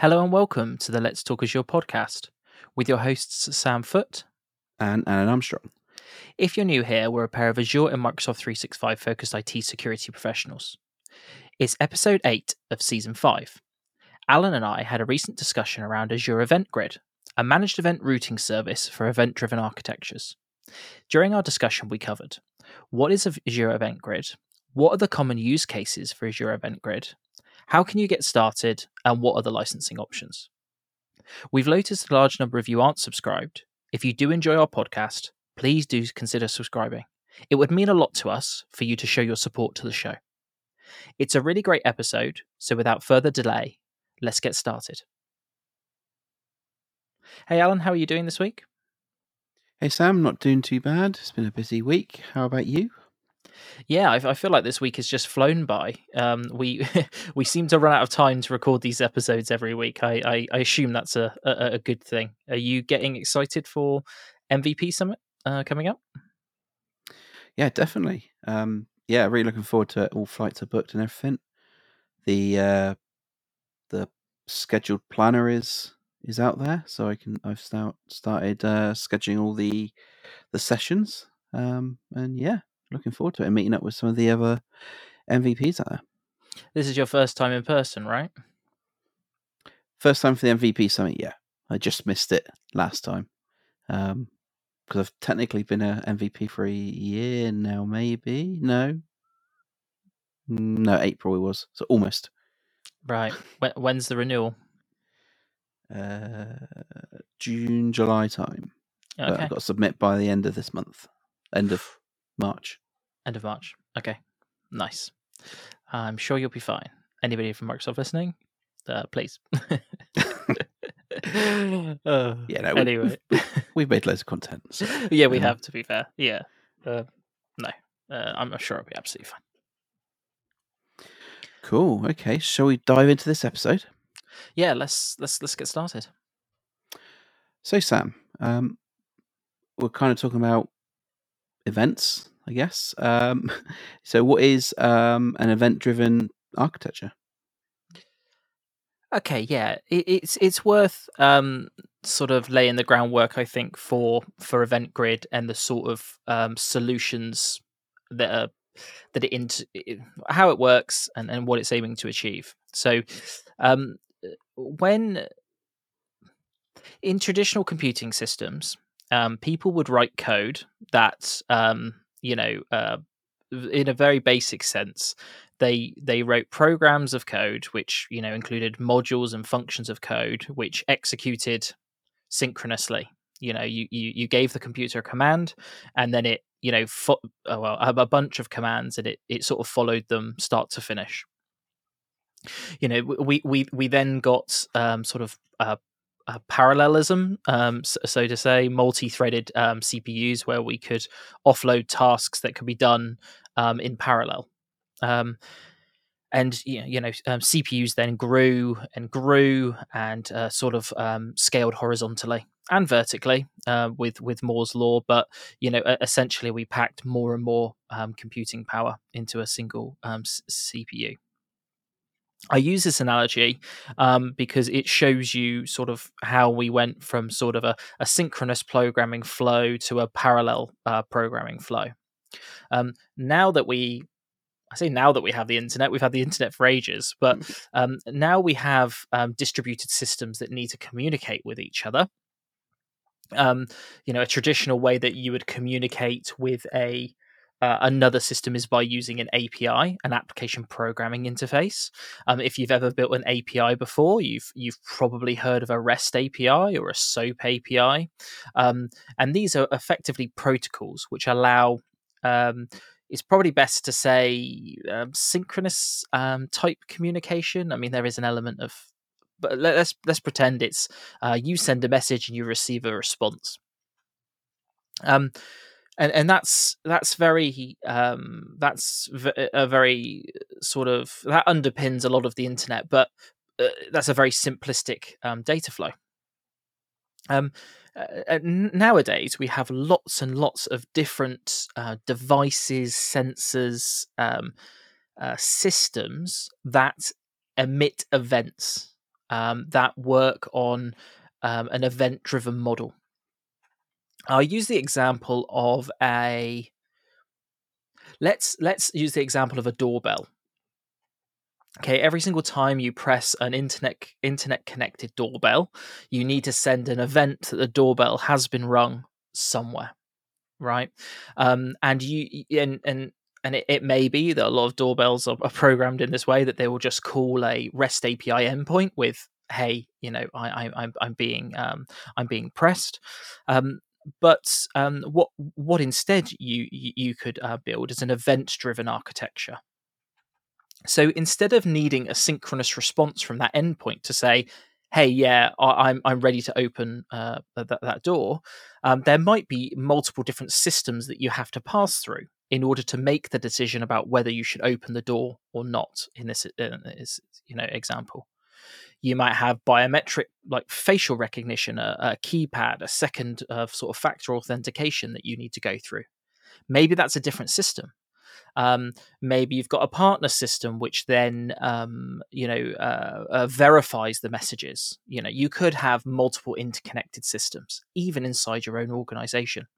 Hello and welcome to the Let's Talk Azure podcast with your hosts Sam Foote and Alan Armstrong. If you're new here, we're a pair of Azure and Microsoft 365 focused IT security professionals. It's episode 8 of season 5. Alan and I had a recent discussion around Azure Event Grid, a managed event routing service for event driven architectures. During our discussion, we covered what is Azure Event Grid, what are the common use cases for Azure Event Grid, how can you get started, and what are the licensing options? We've noticed a large number of you aren't subscribed. If you do enjoy our podcast, please do consider subscribing. It would mean a lot to us for you to show your support to the show. It's a really great episode, so without further delay, let's get started. Hey, Alan, how are you doing this week? Hey, Sam, not doing too bad. It's been a busy week. How about you? Yeah, I, I, feel like this week has just flown by. Um, we we seem to run out of time to record these episodes every week. I I, I assume that's a, a, a good thing. Are you getting excited for MVP Summit uh, coming up? Yeah, definitely. Um, yeah, really looking forward to it. All flights are booked and everything. The uh, the scheduled planner is is out there, so I can I've start, started uh, scheduling all the the sessions. Um, and yeah, looking forward to it and meeting up with some of the other MVPs out there. This is your first time in person, right? First time for the MVP summit, yeah. I just missed it last time. Um, because I've technically been a MVP for a year now, maybe. No, no, April it was, so almost. Right. When's the renewal? Uh, June, July time. Okay. I've got to submit by the end of this month, end of March. End of March. Okay. Nice. I'm sure you'll be fine. Anybody from Microsoft listening? Uh, please. uh, yeah, no, anyway. We've, we've, made loads of content. So, yeah, we have, to be fair. Yeah. Uh, no, uh, I'm sure it'll be absolutely fine. Cool. Okay. Shall we dive into this episode? Yeah, let's let's let's get started. So, Sam, um, we're kind of talking about events, I guess. Um, so, what is um, an event-driven architecture? Okay, yeah, it, it's it's worth um, sort of laying the groundwork, I think, for for Event Grid and the sort of um, solutions that are that it into how it works and, and what it's aiming to achieve. So, um, when in traditional computing systems, um, people would write code that um, you know uh, in a very basic sense they they wrote programs of code which you know included modules and functions of code which executed synchronously. You know you you, you gave the computer a command and then it you know fo- oh, well a bunch of commands and it it sort of followed them start to finish. You know we we we then got um, sort of uh, uh, parallelism, um, so, so, to say, multi-threaded um, CPUs where we could offload tasks that could be done um, in parallel. Um, and you know, um, CPUs then grew and grew and uh, sort of um, scaled horizontally and vertically uh, with with Moore's law. But you know, essentially, we packed more and more computing power into a single CPU. I use this analogy um, because it shows you sort of how we went from sort of a, a synchronous programming flow to a parallel uh, programming flow. Um, now that we, I say now that we have the internet, we've had the internet for ages, but mm. um, now we have um, distributed systems that need to communicate with each other. Um, you know, a traditional way that you would communicate with a uh, another system is by using an API, an application programming interface. Um, if you've ever built an API before, you've you've probably heard of a REST API or a SOAP API, um, and these are effectively protocols which allow. Um, it's probably best to say um, synchronous um, type communication. I mean, there is an element of, but let's let's pretend it's uh, you send a message and you receive a response. Um, and and that's that's very um, that's a very sort of that underpins a lot of the internet, but uh, that's a very simplistic um, data flow. Um, uh, nowadays, we have lots and lots of different uh, devices, sensors, um, uh, systems that emit events um, that work on um, an event driven model. I'll use the example of a let's let's use the example of a doorbell. Okay, every single time you press an internet internet connected doorbell, you need to send an event that the doorbell has been rung somewhere, right? Um, and you and and and it, it, may be that a lot of doorbells are, are, programmed in this way that they will just call a REST API endpoint with "Hey, you know, I, I, I'm I'm being um, I'm being pressed." Um, but um, what what instead you you could uh, build is an event driven architecture. So instead of needing a synchronous response from that endpoint to say, "Hey, yeah, I'm I'm ready to open uh, that that door," um, there might be multiple different systems that you have to pass through in order to make the decision about whether you should open the door or not. In this, uh, you know example, you might have biometric like facial recognition, a, a keypad, a second sort of factor authentication that you need to go through. Maybe that's a different system. Um, maybe you've got a partner system which then um, you know uh, uh, verifies the messages. You know, you could have multiple interconnected systems even inside your own organization.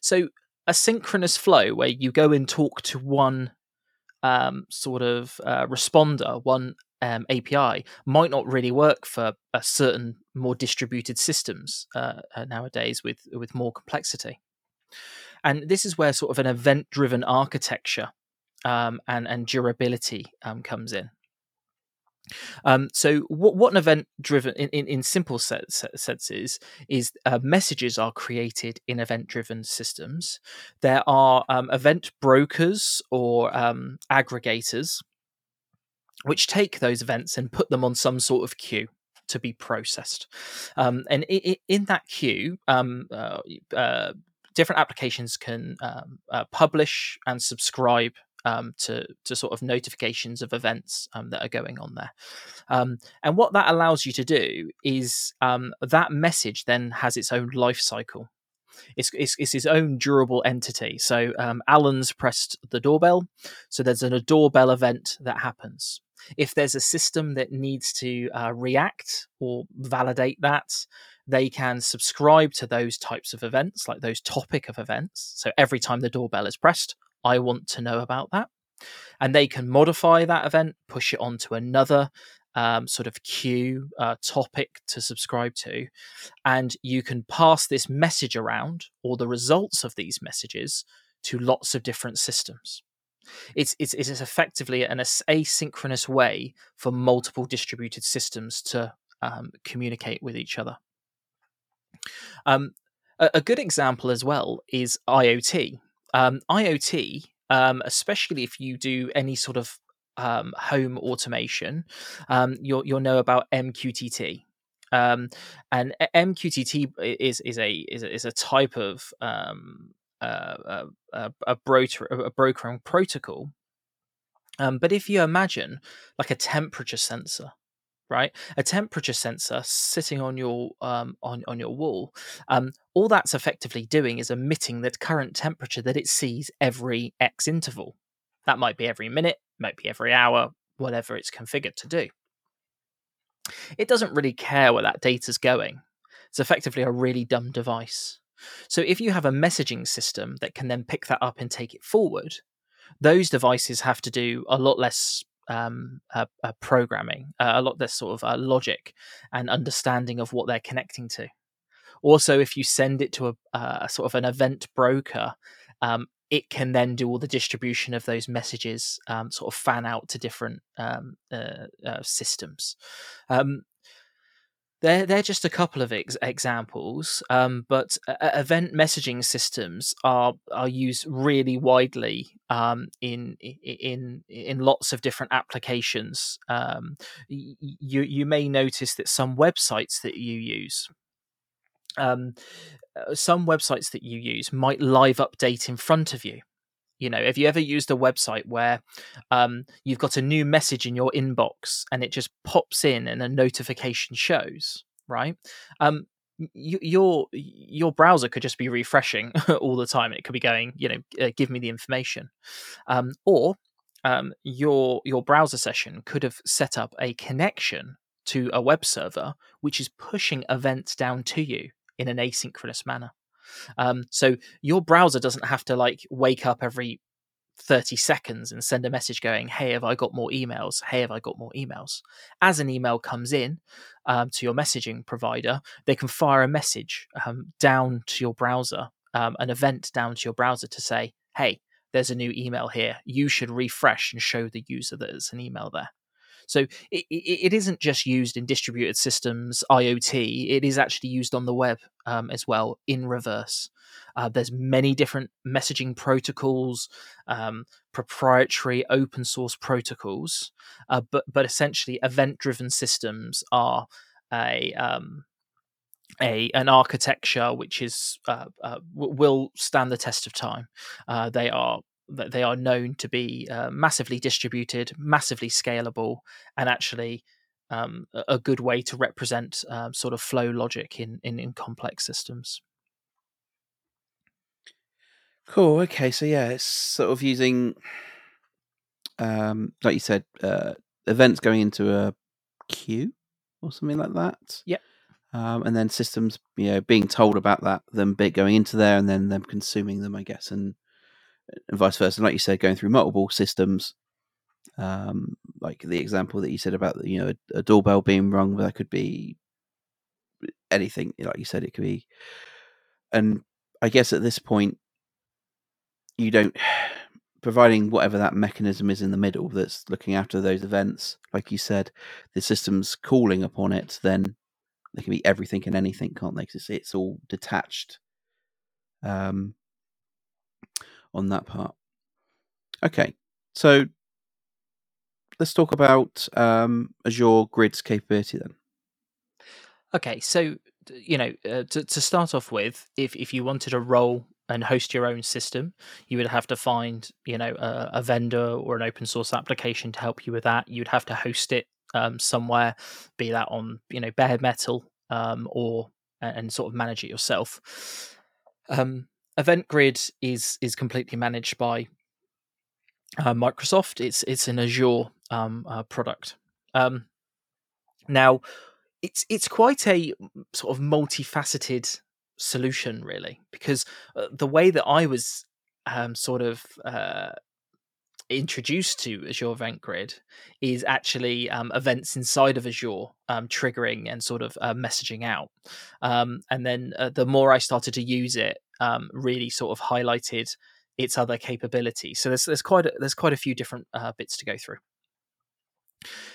So a synchronous flow where you go and talk to one um, sort of uh, responder, one um, API, might not really work for a certain more distributed systems uh, uh, nowadays with with more complexity. And this is where sort of an event driven architecture um, and and durability um, comes in. Um, so what, what an event driven in, in, in simple senses is uh, messages are created in event driven systems. There are um, event brokers or um, aggregators which take those events and put them on some sort of queue to be processed. Um, and in, in that queue, um, uh, uh, different applications can um, uh, publish and subscribe um, to to sort of notifications of events um, that are going on there. Um, and what that allows you to do is um, that message then has its own life cycle. It's, it's, it's his own durable entity. So um, Alan's pressed the doorbell. So there's an, a doorbell event that happens. If there's a system that needs to uh, react or validate that, they can subscribe to those types of events, like those topic of events. So every time the doorbell is pressed, I want to know about that. And they can modify that event, push it onto another um, sort of queue uh, topic to subscribe to. And you can pass this message around or the results of these messages to lots of different systems. It's, it's, it's effectively an asynchronous way for multiple distributed systems to um, communicate with each other. Um, a, a, good example as well is IoT um, IoT, um, especially if you do any sort of um, home automation, um, you'll you'll know about MQTT. Um, and MQTT is is a is a, is a type of um, a, a, broker a brokering protocol. but if you imagine like a temperature sensor, right? A temperature sensor sitting on your um, on on your wall. Um, all that's effectively doing is emitting the current temperature that it sees every X interval. That might be every minute, might be every hour, whatever it's configured to do. It doesn't really care where that data's going. It's effectively a really dumb device. So if you have a messaging system that can then pick that up and take it forward, those devices have to do a lot less um, uh, uh, programming, uh, a lot less sort of uh, logic and understanding of what they're connecting to. Also, if you send it to a, a sort of an event broker, um, it can then do all the distribution of those messages, um, sort of fan out to different um, uh, uh, systems. They're, they're just a couple of ex- examples, um, but uh, event messaging systems are are used really widely um, in in in lots of different applications. Um, you you may notice that some websites that you use um, uh, some websites that you use might live update in front of you you know have you ever used a website where um, you've got a new message in your inbox and it just pops in and a notification shows right um, your your browser could just be refreshing all the time it could be going you know uh, give me the information um, or um, your your browser session could have set up a connection to a web server which is pushing events down to you in an asynchronous manner. Um, so your browser doesn't have to like wake up every 30 seconds and send a message going, Hey, have I got more emails? Hey, have I got more emails? As an email comes in um, to your messaging provider, they can fire a message um, down to your browser, um, an event down to your browser to say, Hey, there's a new email here. You should refresh and show the user that there's an email there. So it, it, it isn't just used in distributed systems, IoT. It is actually used on the web um, as well in reverse. Uh, there's many different messaging protocols, um, proprietary open source protocols, uh, but but essentially event-driven systems are a um, a an architecture which is uh, uh, will stand the test of time. Uh, they are they are known to be uh, massively distributed, massively scalable, and actually um, a good way to represent um, sort of flow logic in, in, in complex systems. Cool. Okay. So yeah, it's sort of using, um, like you said, uh, events going into a queue or something like that. Yep. Um, and then systems, you know, being told about that, them bit going into there, and then them consuming them, I guess, and and vice versa. And like you said, going through multiple systems, um, like the example that you said about you know a, a doorbell being rung, that could be anything. Like you said, it could be. And I guess at this point, you don't providing whatever that mechanism is in the middle that's looking after those events. Like you said, the system's calling upon it. Then they can be everything and anything, can't they? Because it's, it's all detached. Um, on that part. Okay, so let's talk about um, Azure Grid's capability then. Okay, so you know, uh, to, to start off with, if if you wanted to roll and host your own system, you would have to find you know a, a vendor or an open source application to help you with that. You'd have to host it um, somewhere, be that on you know bare metal um, or and sort of manage it yourself. Um, Event Grid is is completely managed by uh, Microsoft. It's it's an Azure um, uh, product. Um, now, it's it's quite a sort of multifaceted solution, really, because uh, the way that I was um, sort of uh, introduced to Azure Event Grid is actually um, events inside of Azure um, triggering and sort of uh, messaging out. Um, and then uh, the more I started to use it, um, really sort of highlighted its other capabilities. So there's there's quite a, there's quite a few different uh, bits to go through.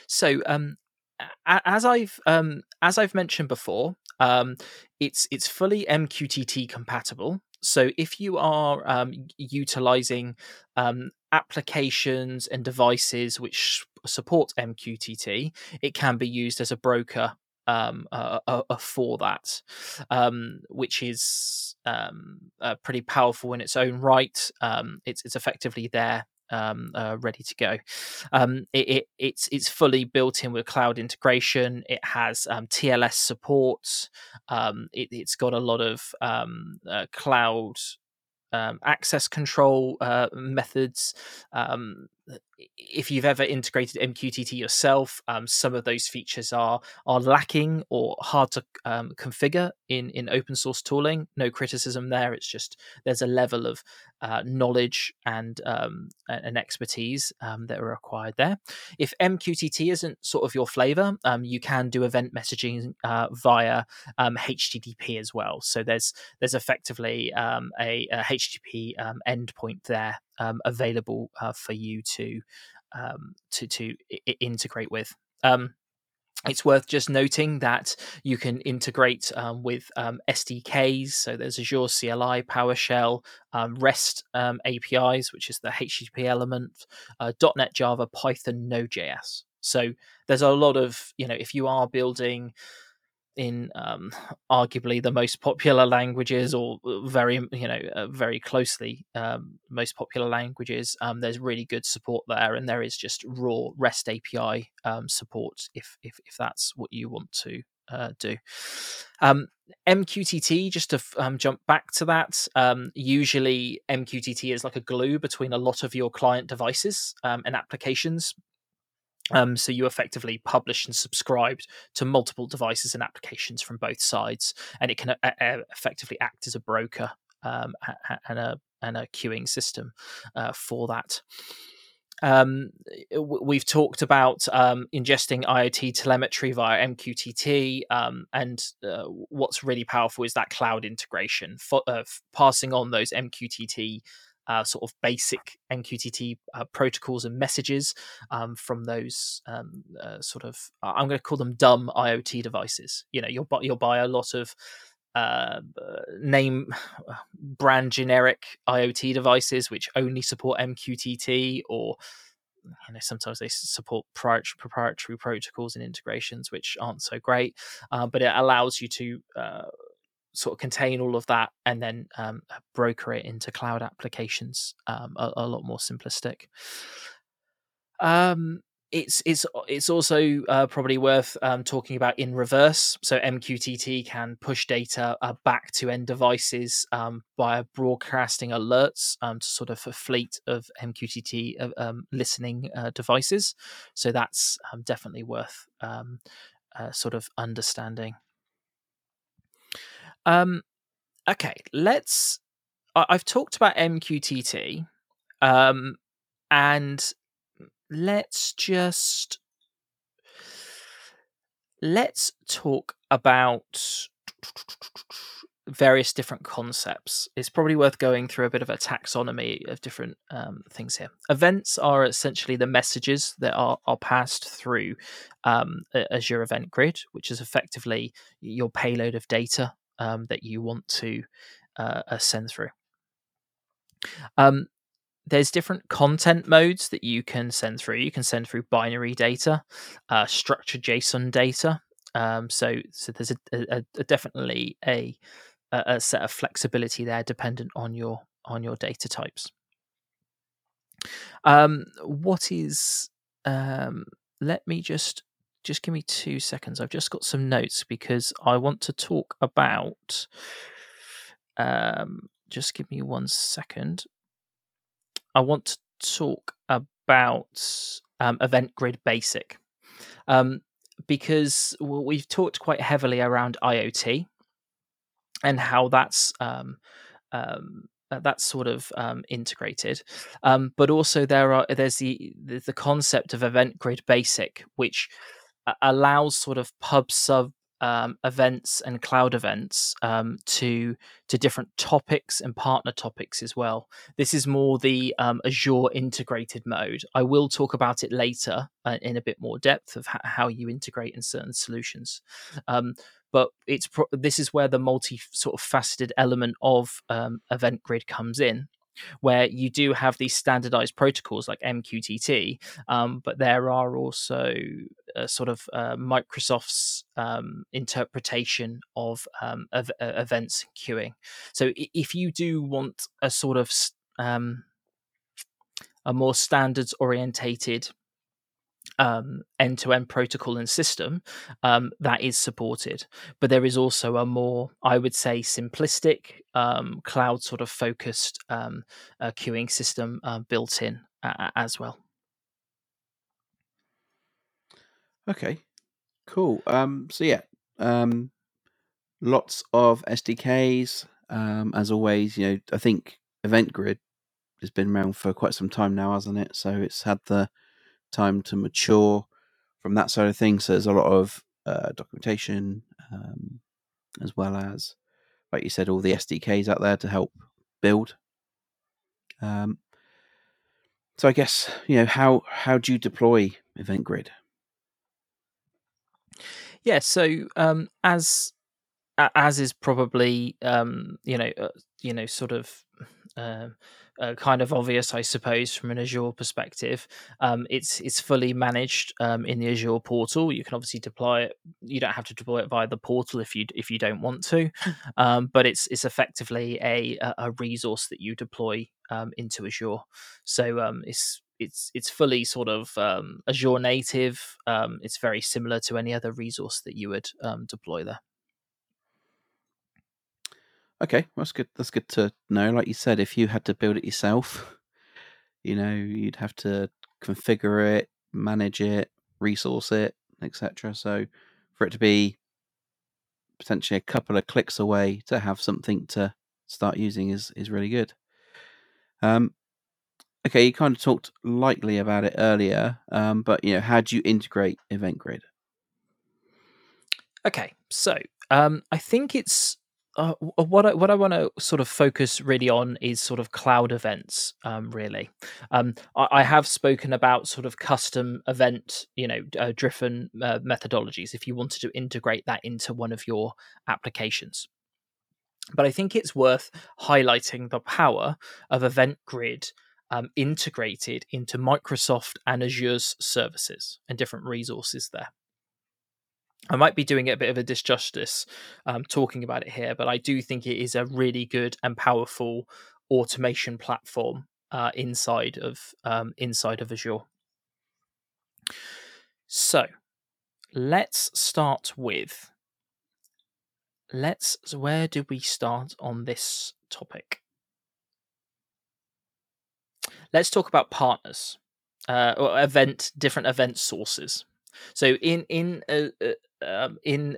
So um, as I've um, as I've mentioned before, um, it's it's fully MQTT compatible. So if you are um, utilizing um, applications and devices which support MQTT, it can be used as a broker um, uh, uh, uh, for that, um, which is um, uh, pretty powerful in its own right. Um, it's it's effectively there. Um, uh, ready to go. Um, it, it, it's it's fully built in with cloud integration. It has TLS support. it, has got a lot of uh, cloud access control methods. If you've ever integrated MQTT yourself, um, some of those features are are lacking or hard to um, configure in in open source tooling. No criticism there. It's just there's a level of uh, knowledge and um, and expertise um, that are required there. If MQTT isn't sort of your flavor, um, you can do event messaging uh, via HTTP um, as well. So there's there's effectively a, a, HTTP endpoint there available uh, for you to um, to to I- integrate with. Um, it's worth just noting that you can integrate um, with um, SDKs. So there's Azure CLI, PowerShell, um, REST um, APIs, which is the HTTP element, uh, .NET, Java, Python, Node.js. So there's a lot of you know if you are building in um, arguably the most popular languages or uh, very you know uh, very closely um, most popular languages um, there's really good support there and there is just raw rest api um, support if, if if that's what you want to uh, do um, MQTT, just to um, jump back to that, um, usually MQTT is like a glue between a lot of your client devices um, and applications. Um, so you effectively publish and subscribe to multiple devices and applications from both sides, and it can uh, uh, effectively act as a broker um, and a and a queuing system uh, for that. Um, we've talked about um, ingesting IoT telemetry via MQTT, um, and uh, what's really powerful is that cloud integration, for, uh, passing on those MQTT uh, sort of basic MQTT uh, protocols and messages um, from those um, uh, sort of I'm going to call them dumb IoT devices. You know, you'll buy you'll buy a lot of uh, name brand generic IoT devices which only support MQTT or you know sometimes they support proprietary protocols and integrations which aren't so great uh, but it allows you to uh, sort of contain all of that and then um, broker it into cloud applications um, a, a, lot more simplistic um, it's it's it's also uh, probably worth um, talking about in reverse. So MQTT can push data uh, back to end devices um, via broadcasting alerts um, to sort of a fleet of MQTT uh, um, listening uh, devices. So that's um, definitely worth um, uh, sort of understanding. Um, okay, let's. I- have talked about MQTT, um, and let's just let's talk about various different concepts. It's probably worth going through a bit of a taxonomy of different um, things here. Events are essentially the messages that are, are passed through um, Azure Event Grid, which is effectively your payload of data um, that you want to uh, uh send through. Um, there's different content modes that you can send through. You can send through binary data, uh, structured JSON data. Um, so, so there's a, a, a definitely a, a set of flexibility there, dependent on your on your data types. Um, what is? Um, let me just just give me two seconds. I've just got some notes because I want to talk about. Um, just give me one second. I want to talk about um, Event Grid Basic um, because well, we've talked quite heavily around IoT and how that's um, um, uh, that's sort of um, integrated. Um, but also there are there's the the concept of Event Grid Basic, which allows sort of pub sub um, events and cloud events um, to to different topics and partner topics as well. This is more the um, Azure integrated mode. I will talk about it later uh, in a bit more depth of how you integrate in certain solutions. Um, but it's pro- this is where the multi sort of faceted element of um, Event Grid comes in where you do have these standardized protocols like MQTT, um, but there are also uh, sort of uh, Microsoft's um, interpretation of, um, of uh, events queuing. So if you do want a sort of um, a more standards orientated um, end-to-end protocol and system um, that is supported. But there is also a more i would say simplistic um, cloud sort of focused um, uh, queuing system uh, built in uh, as well. Okay. Cool. Um, so yeah um, lots of sdks as always you know i think event grid has been around for quite some time now hasn't it? So it's had the time to mature from that side of things. So there's a lot of uh, documentation, um, as well as, like you said, all the SDKs out there to help build. Um, so I guess you know how how do you deploy Event Grid? Yeah, so um, as as is probably um, you know uh, you know sort of uh, uh, kind of obvious, I suppose, from an Azure perspective. Um, it's it's fully managed um, in the Azure portal. You can obviously deploy it. You don't have to deploy it via the portal if you if you don't want to, um, but it's it's effectively a a resource that you deploy um, into Azure. So um, it's it's it's fully sort of um, Azure native. it's very similar to any other resource that you would deploy there. Okay, well, that's good. That's good to know. Like you said, if you had to build it yourself, you know, you'd have to configure it, manage it, resource it, etc. So, for it to be potentially a couple of clicks away to have something to start using is is really good. Um, okay, you kind of talked lightly about it earlier, um, but you know, how do you integrate Event Grid? Okay, so um, I think it's uh, what I, what I want to sort of focus really on is sort of cloud events. Um, really, um, I, I, have spoken about sort of custom event, you know, uh, driven uh, methodologies. If you wanted to integrate that into one of your applications, but I think it's worth highlighting the power of Event Grid um, integrated into Microsoft and Azure's services and different resources there. I might be doing it a bit of a disjustice um, talking about it here, but I do think it is a really good and powerful automation platform uh, inside of um, inside of Azure. So let's start with let's where do we start on this topic? Let's talk about partners uh, or event different event sources. So in in uh, uh um, in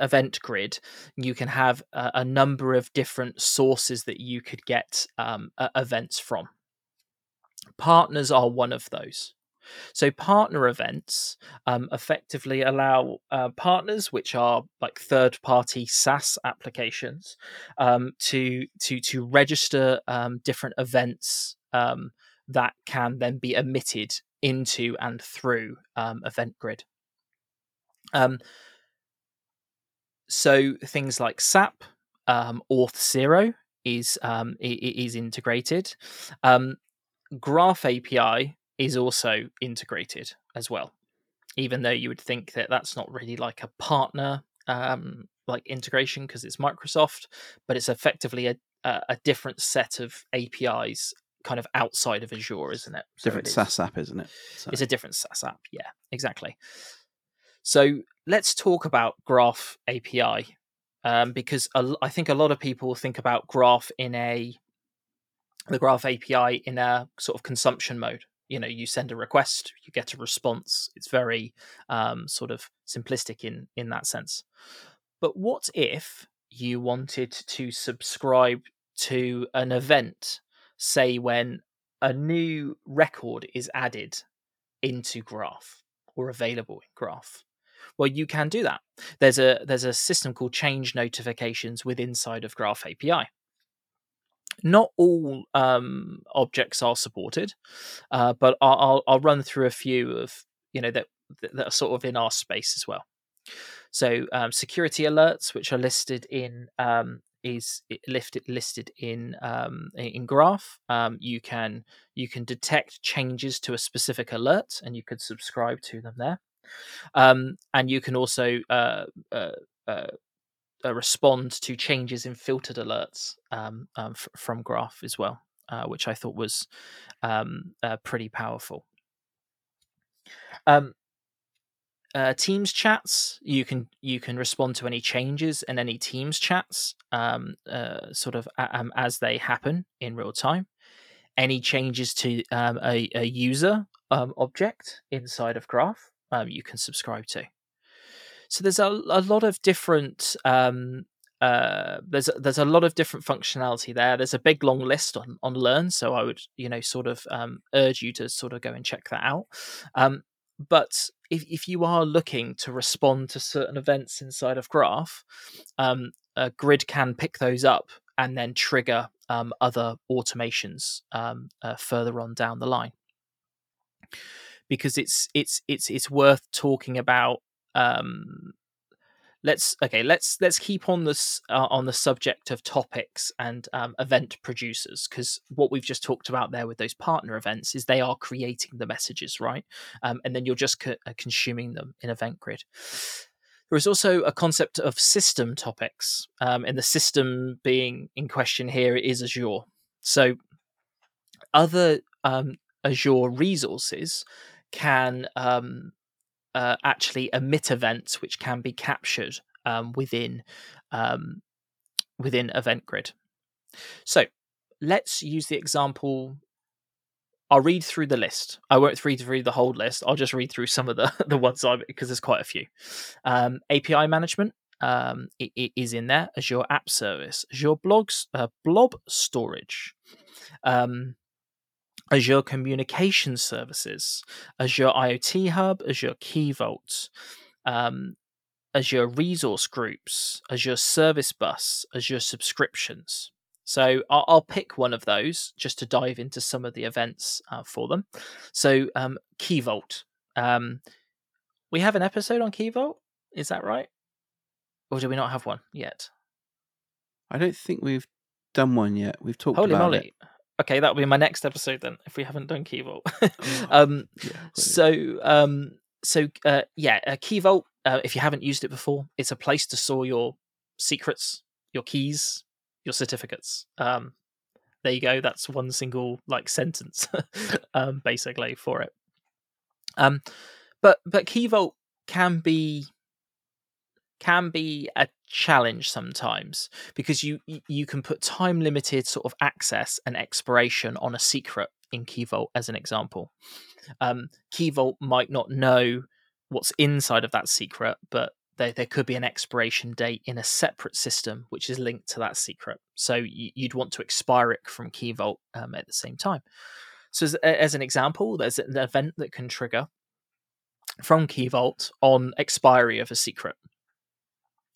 event grid you can have a, a, number of different sources that you could get um, uh, events from. Partners are one of those. So partner events um, effectively allow uh, partners, which are like third-party SaaS applications, um, to to to register um, different events um, that can then be emitted into and through um, Event Grid. Um, so things like SAP, um, Auth0 is um, is integrated. Um, Graph API is also integrated as well, even though you would think that that's not really like a partner um, like integration because it's Microsoft, but it's effectively a, a different set of APIs kind of outside of Azure, isn't it? So different it is. SaaS app, isn't it? So. It's a different SaaS app. Yeah, exactly. So let's talk about Graph API um, because a, I think a lot of people think about Graph in a the Graph API in a sort of consumption mode. You know, you send a request, you get a response. It's very um, sort of simplistic in in that sense. But what if you wanted to subscribe to an event, say when a new record is added into Graph or available in Graph? Well, you can do that. There's a there's a system called change notifications with inside of Graph API. Not all um, objects are supported, uh, but I'll, I'll run through a few of you know that that are sort of in our space as well. So um, security alerts, which are listed in um, is listed listed in um, in Graph. Um, you can you can detect changes to a specific alert, and you could subscribe to them there. Um, and you can also uh, uh, uh, uh, respond to changes in filtered alerts um, um, f- from Graph as well, uh, which I thought was um, uh, pretty powerful. Um, uh, Teams chats, you can you can respond to any changes in any Teams chats, um, uh, sort of um, as they happen in real time. Any changes to um, a, a user um, object inside of Graph, um, you can subscribe to. So there's a, a lot of different um, uh, there's there's a lot of different functionality there. There's a big long list on on Learn, so I would you know sort of um, urge you to sort of go and check that out. Um, but if if you are looking to respond to certain events inside of Graph, um, Grid can pick those up and then trigger um, other automations um, uh, further on down the line. Because it's it's it's it's worth talking about um let's okay let's let's keep on this uh, on the subject of topics and um, event producers because what we've just talked about there with those partner events is they are creating the messages right? Um, and then you're just co- uh, consuming them in event grid. There is also a concept of system topics um, and the system being in question here is azure. So other um, azure resources can um, uh, actually emit events which can be captured um, within um, within Event Grid. So let's use the example. I'll read through the list. I won't read through the whole list. I'll just read through some of the the ones I because there's quite a few. Um, API management um, it, it is in there. Azure App Service, Azure Blogs, uh, Blob Storage, um, Azure Communication Services, Azure IoT Hub, Azure Key Vault, um, Azure Resource Groups, Azure Service Bus, Azure Subscriptions. So I'll, I'll, pick one of those just to dive into some of the events uh, for them. So um, Key Vault. Um, we have an episode on Key Vault. Is that right? Or do we not have one yet? I don't think we've done one yet. We've talked Holy about moly. it. Okay, that'll be my next episode then, if we haven't done Key Vault. Oh, um, yeah, so, um, so uh, yeah, uh, Key Vault. Uh, if you haven't used it before, it's a place to store your secrets, your keys, your certificates. Um, there you go. That's one single like sentence, um, basically for it. Um, but but Key Vault can be can be a challenge sometimes because you you can put time limited sort of access and expiration on a secret in Key Vault as an example. Um, Key Vault might not know what's inside of that secret, but there, there could be an expiration date in a separate system which is linked to that secret. So you, would want to expire it from Key Vault um, at the same time. So as, as an example, there's an event that can trigger from Key Vault on expiry of a secret.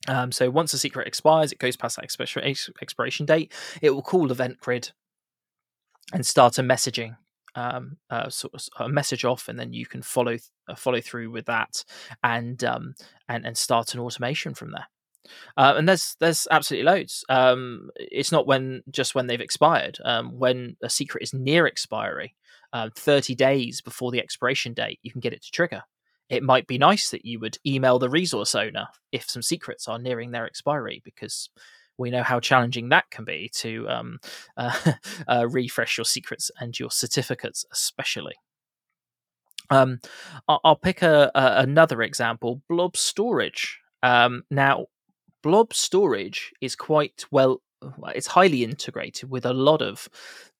Um, so once a secret expires, it goes past that expiration date. It will call Event Grid and start a messaging um, uh, sort of a message off, and then you can follow uh, follow through with that and um, and and start an automation from there. Uh, and there's there's absolutely loads. Um, it's not when just when they've expired. Um, when a secret is near expiry, uh, 30 days before the expiration date, you can get it to trigger it might be nice that you would email the resource owner if some secrets are nearing their expiry because we know how challenging that can be to um, uh, uh, refresh your secrets and your certificates especially. Um, I'll pick a, a, another example blob storage. Um, now blob storage is quite well it's highly integrated with a lot of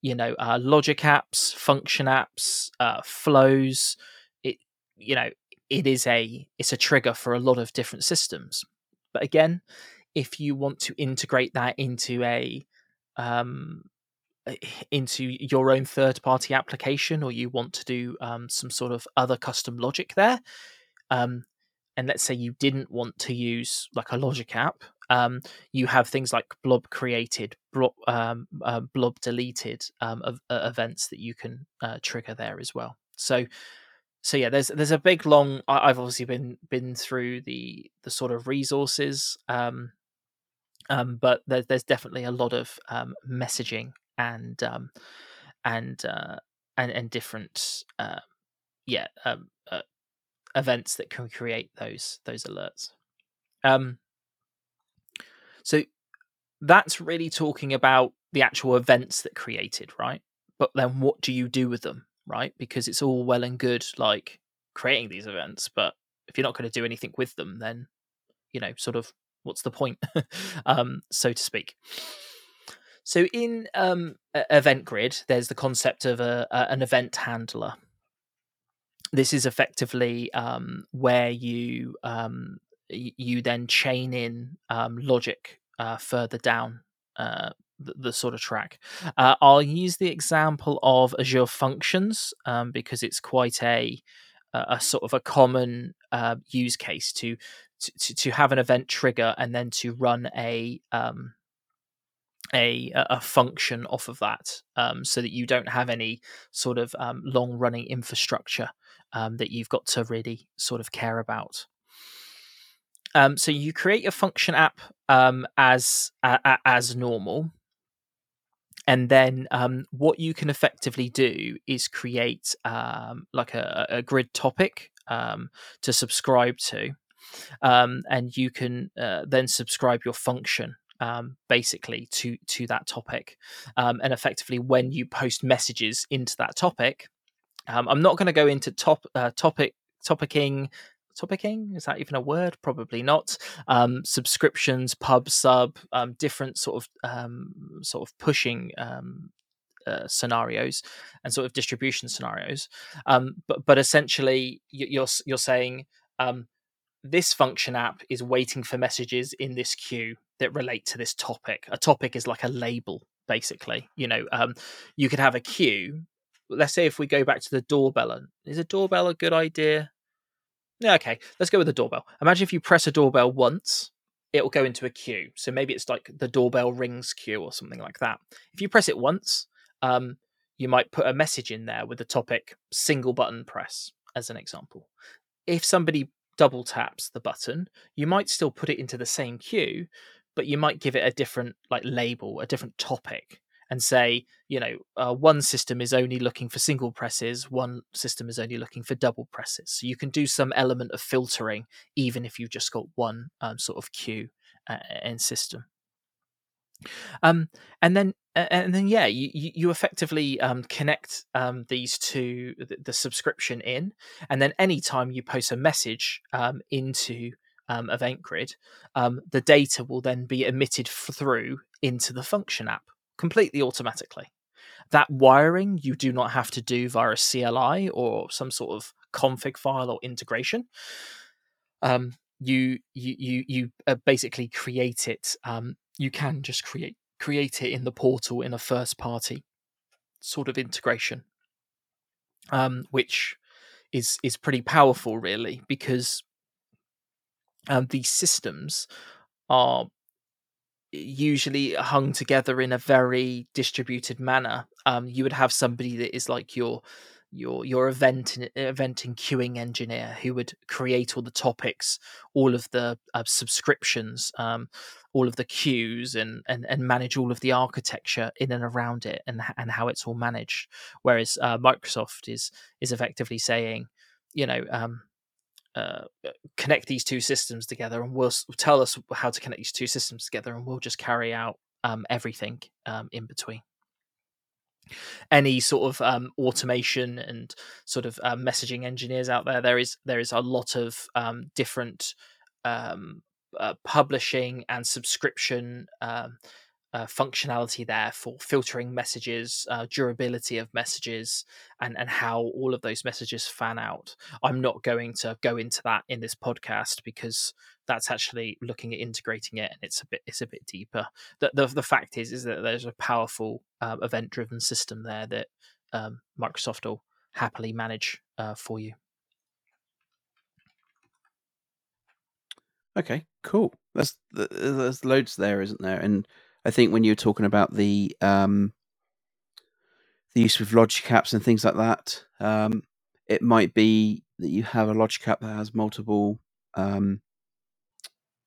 you know uh, logic apps function apps uh, flows. It you know it is a it's a trigger for a lot of different systems. But again, if you want to integrate that into a um, into your own third party application or you want to do um, some sort of other custom logic there um, and let's say you didn't want to use like a logic app um, you have things like blob created blob, um, uh, blob deleted um, uh, events that you can uh, trigger there as well so so yeah, there's there's a big long. I, have obviously been been through the the sort of resources, um, um, but there, there's definitely a lot of um, messaging and um, and uh, and and different uh, yeah um, uh, events that can create those those alerts. Um, so that's really talking about the actual events that created, right? But then what do you do with them? Right? Because it's all well and good like creating these events, but if you're not going to do anything with them, then you know, sort of what's the point, um, so to speak. So in um, Event Grid, there's the concept of a, a, an event handler. This is effectively um, where you um, you then chain in um, logic uh, further down uh, the, the sort of track. Uh, I'll use the example of Azure Functions um, because it's quite a a sort of a common uh, use case to, to to have an event trigger and then to run a um, a a function off of that, um, so that you don't have any sort of um, long running infrastructure um, that you've got to really sort of care about. Um, so you create your function app um, as uh, as normal, and then um, what you can effectively do is create um, like a, a, grid topic um, to subscribe to um, and you can uh, then subscribe your function um, basically to to that topic. Um, and effectively when you post messages into that topic i'm not going to go into top uh, topic topicing topicing? Is that even a word? Probably not. Um, subscriptions pub sub um, different sort of um, sort of pushing um, uh, scenarios and sort of distribution scenarios. Um, but but essentially you're you're saying um, this function app is waiting for messages in this queue that relate to this topic. A topic is like a label basically you know you could have a queue. Let's say if we go back to the doorbell is a doorbell a good idea yeah, okay. Let's go with the doorbell. Imagine if you press a doorbell once, it'll go into a queue. So maybe it's like the doorbell rings queue or something like that. If you press it once, um, you might put a message in there with the topic single button press, as an example. If somebody double taps the button, you might still put it into the same queue, but you might give it a different like label, a different topic and say, you know, uh, one system is only looking for single presses, one system is only looking for double presses. So you can do some element of filtering, even if you've just got one um, sort of queue uh, in system. Um, and then, and then, yeah, you you effectively um, connect um, these to the, the, subscription in, and then anytime you post a message um, into um, Event Grid, um, the data will then be emitted through into the function app completely automatically. That wiring you do not have to do via a CLI or some sort of config file or integration. Um, you you you you uh, basically create it. Um, you can just create create it in the portal in a first party sort of integration, um, which is is pretty powerful, really, because um, these systems are usually hung together in a very distributed manner. Um, you would have somebody that is like your your your event event and queuing engineer who would create all the topics, all of the uh, subscriptions, um, all of the queues, and, and and manage all of the architecture in and around it, and and how it's all managed. Whereas uh, Microsoft is is effectively saying, you know, um, uh, connect these two systems together and we'll tell us how to connect these two systems together and we'll just carry out um, everything um, in between. Any sort of um, automation and sort of uh, messaging engineers out there there is there is a lot of um, different um, uh, publishing and subscription uh, functionality there for filtering messages, uh, durability of messages, and and how all of those messages fan out. I'm not going to go into that in this podcast because that's actually looking at integrating it, and it's a bit it's a bit deeper. The the, the fact is is that there's a powerful uh, event driven system there that um, Microsoft will happily manage uh, for you. Okay, cool. There's there's loads there, isn't there? And I think when you're talking about the um, the use of logic apps and things like that, um, it might be that you have a logic app that has multiple um,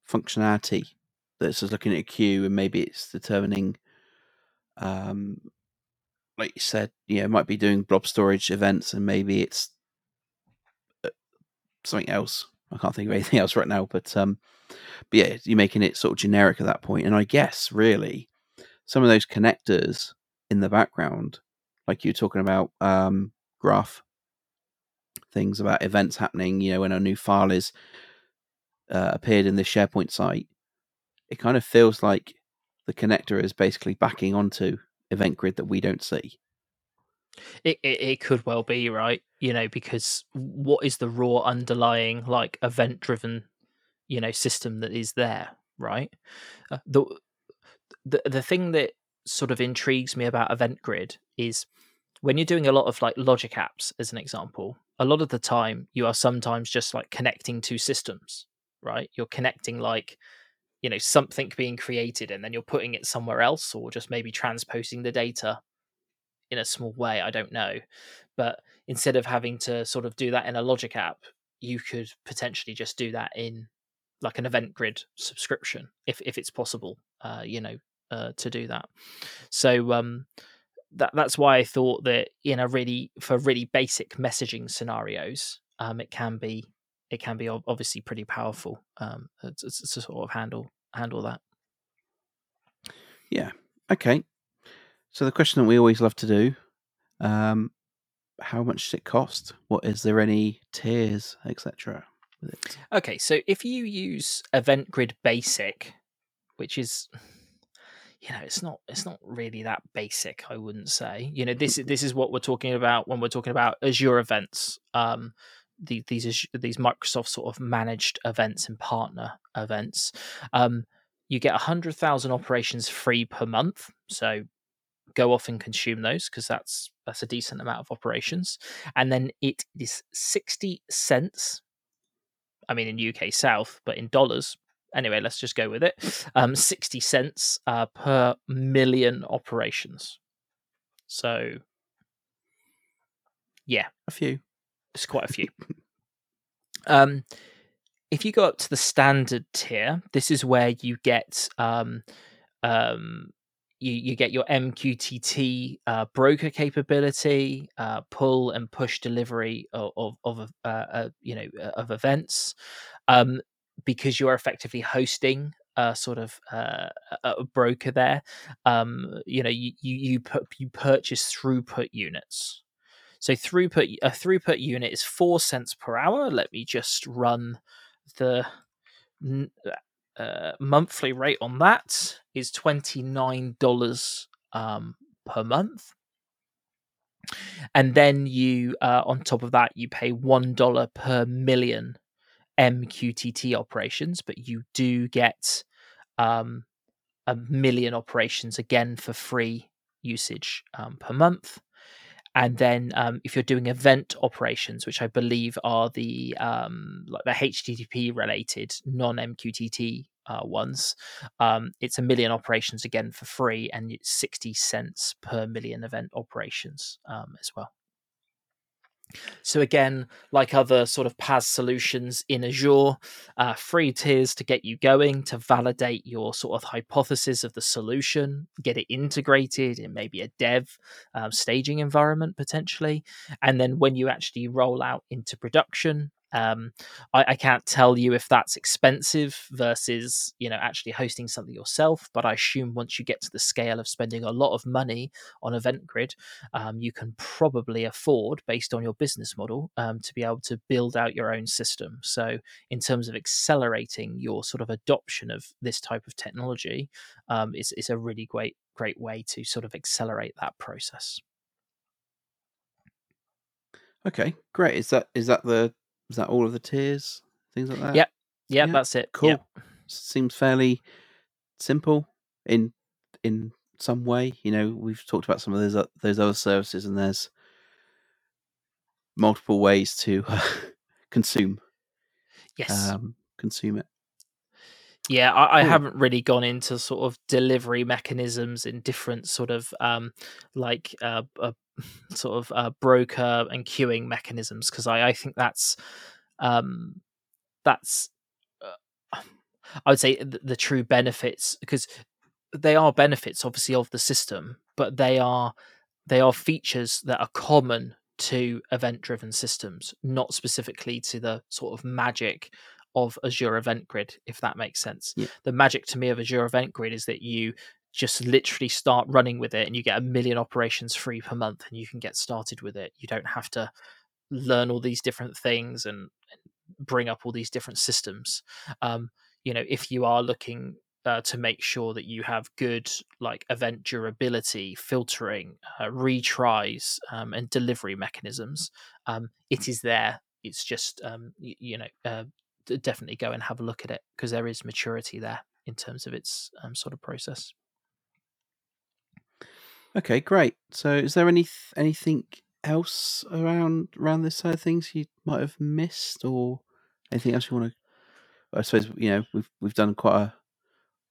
functionality that's just looking at a queue and maybe it's determining, um, like you said, yeah, it might be doing blob storage events and maybe it's uh, something else. I can't think of anything else right now, but um, but yeah, you're making it sort of generic at that point. And I guess really some of those connectors in the background, like you're talking about um, graph things about events happening, you know, when a new file is uh, appeared in the SharePoint site, it kind of feels like the connector is basically backing onto event grid that we don't see. It, it, it could well be right, you know, because what is the raw underlying like event driven you know system that is there right? Uh, the the the thing that sort of intrigues me about event grid is when you're doing a lot of like logic apps as an example a lot of the time you are sometimes just like connecting two systems right? You're connecting like you know something being created and then you're putting it somewhere else or just maybe transposing the data in a small way i don't know. But instead of having to sort of do that in a logic app you could potentially just do that in like an event grid subscription if if it's possible uh you know uh to do that. So um that that's why i thought that in a really for really basic messaging scenarios um it can be it can be obviously pretty powerful um to, to sort of handle handle that. Yeah. Okay so the question that we always love to do um how much does it cost? What is there any tiers etc. Okay, so if you use Event Grid Basic, which is you know it's not it's not really that basic i wouldn't say. You know this this is what we're talking about when we're talking about azure events um the, these these microsoft sort of managed events and partner events. Um you get 100,000 operations free per month so go off and consume those because that's that's a decent amount of operations and then it is 60 cents i mean in uk south but in dollars anyway, let's just go with it. Um, 60 cents uh, per million operations. So, yeah. A few. It's quite a few. um, if you go up to the standard tier, this is where you get um, um, you, you get your MQTT uh, broker capability, uh, pull and push delivery of of, of uh, uh you know of events. Um, because you're effectively hosting a sort of uh, a broker there. Um, you know, you you you, put, you purchase throughput units. So throughput a throughput unit is four cents per hour. Let me just run the uh, monthly rate on that is twenty nine dollars um, per month. And then you, uh, on top of that, you pay one dollar per million MQTT operations, but you do get um, a million operations again for free usage um, per month. And then um, if you're doing event operations, which I believe are the um, like the HTTP related non MQTT uh, ones, um, it's a million operations again for free, and it's sixty cents per million event operations um, as well. So again, like other sort of PaaS solutions in Azure, uh, free tiers to get you going to validate your sort of hypothesis of the solution, get it integrated in maybe a dev um, staging environment potentially, and then when you actually roll out into production, um, I, I, can't tell you if that's expensive versus you know actually hosting something yourself, but I assume once you get to the scale of spending a lot of money on Event Grid, um, you can probably afford, based on your business model, um, to be able to build out your own system. So in terms of accelerating your sort of adoption of this type of technology, um, it's, it's a really great great way to sort of accelerate that process. Okay, great. Is that is that the is that all of the tiers? Things like that? Yep. Yep, yeah. that's it. Cool. Yep. Seems fairly simple in in some way. You know, we've talked about some of those those other services, and there's multiple ways to uh, consume. Yes. Um, consume it. Yeah, I, I, haven't really gone into sort of delivery mechanisms in different sort of um, like uh, uh, sort of uh, broker and queuing mechanisms because I, I think that's um, that's uh, I would say the, the true benefits because they are benefits obviously of the system, but they are they are features that are common to event driven systems, not specifically to the sort of magic of Azure Event Grid, if that makes sense. Yeah. The magic to me of Azure Event Grid is that you just literally start running with it and you get a million operations free per month and you can get started with it. You don't have to learn all these different things and bring up all these different systems. Um, you know, if you are looking uh, to make sure that you have good like event durability, filtering, uh, retries, um, and delivery mechanisms, um, it is there. It's just um, you, you know uh, definitely go and have a look at it because there is maturity there in terms of its um, sort of process. Okay, great. So, is there any anything else around around this side of things you might have missed, or anything else you want to? I suppose you know we've we've done quite a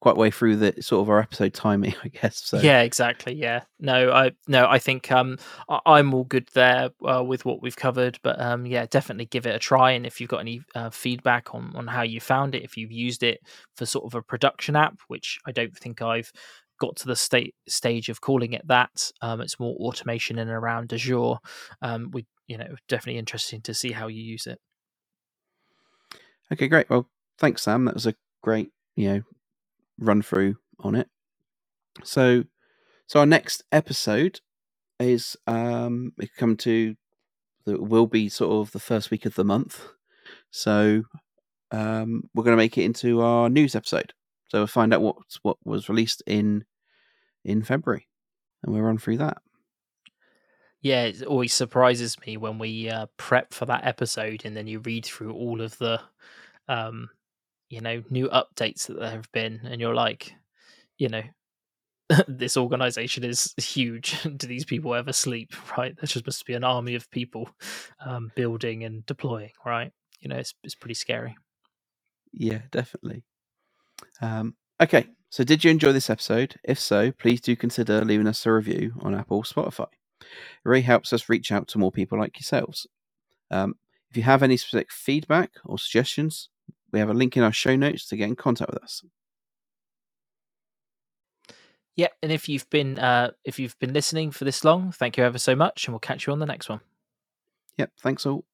quite way through the sort of our episode timing, I guess. So yeah, exactly. Yeah, no, I no, I think um I, am all good there uh, with what we've covered, but um yeah, definitely give it a try. And if you've got any uh, feedback on on how you found it, if you've used it for sort of a production app, which I don't think I've got to the state stage of calling it that, um, it's more automation in and around Azure. Um, we you know definitely interesting to see how you use it. Okay, great. Well, thanks, Sam. That was a great you know run through on it. So, so our next episode is um, we come to the will be sort of the first week of the month. So um, we're going to make it into our news episode. So we'll find out what what was released in in February, and we'll run through that. Yeah, it always surprises me when we uh, prep for that episode, and then you read through all of the, um, you know, new updates that there have been, and you're like, you know, this organization is huge. Do these people ever sleep? Right? There just must be an army of people um, building and deploying. Right? You know, it's it's pretty scary. Yeah, definitely. Um, okay, so did you enjoy this episode? If so, please do consider leaving us a review on Apple Spotify. It really helps us reach out to more people like yourselves. Um, if you have any specific feedback or suggestions, we have a link in our show notes to get in contact with us. Yeah, and if you've been uh, if you've been listening for this long, thank you ever so much, and we'll catch you on the next one. Yep, thanks all.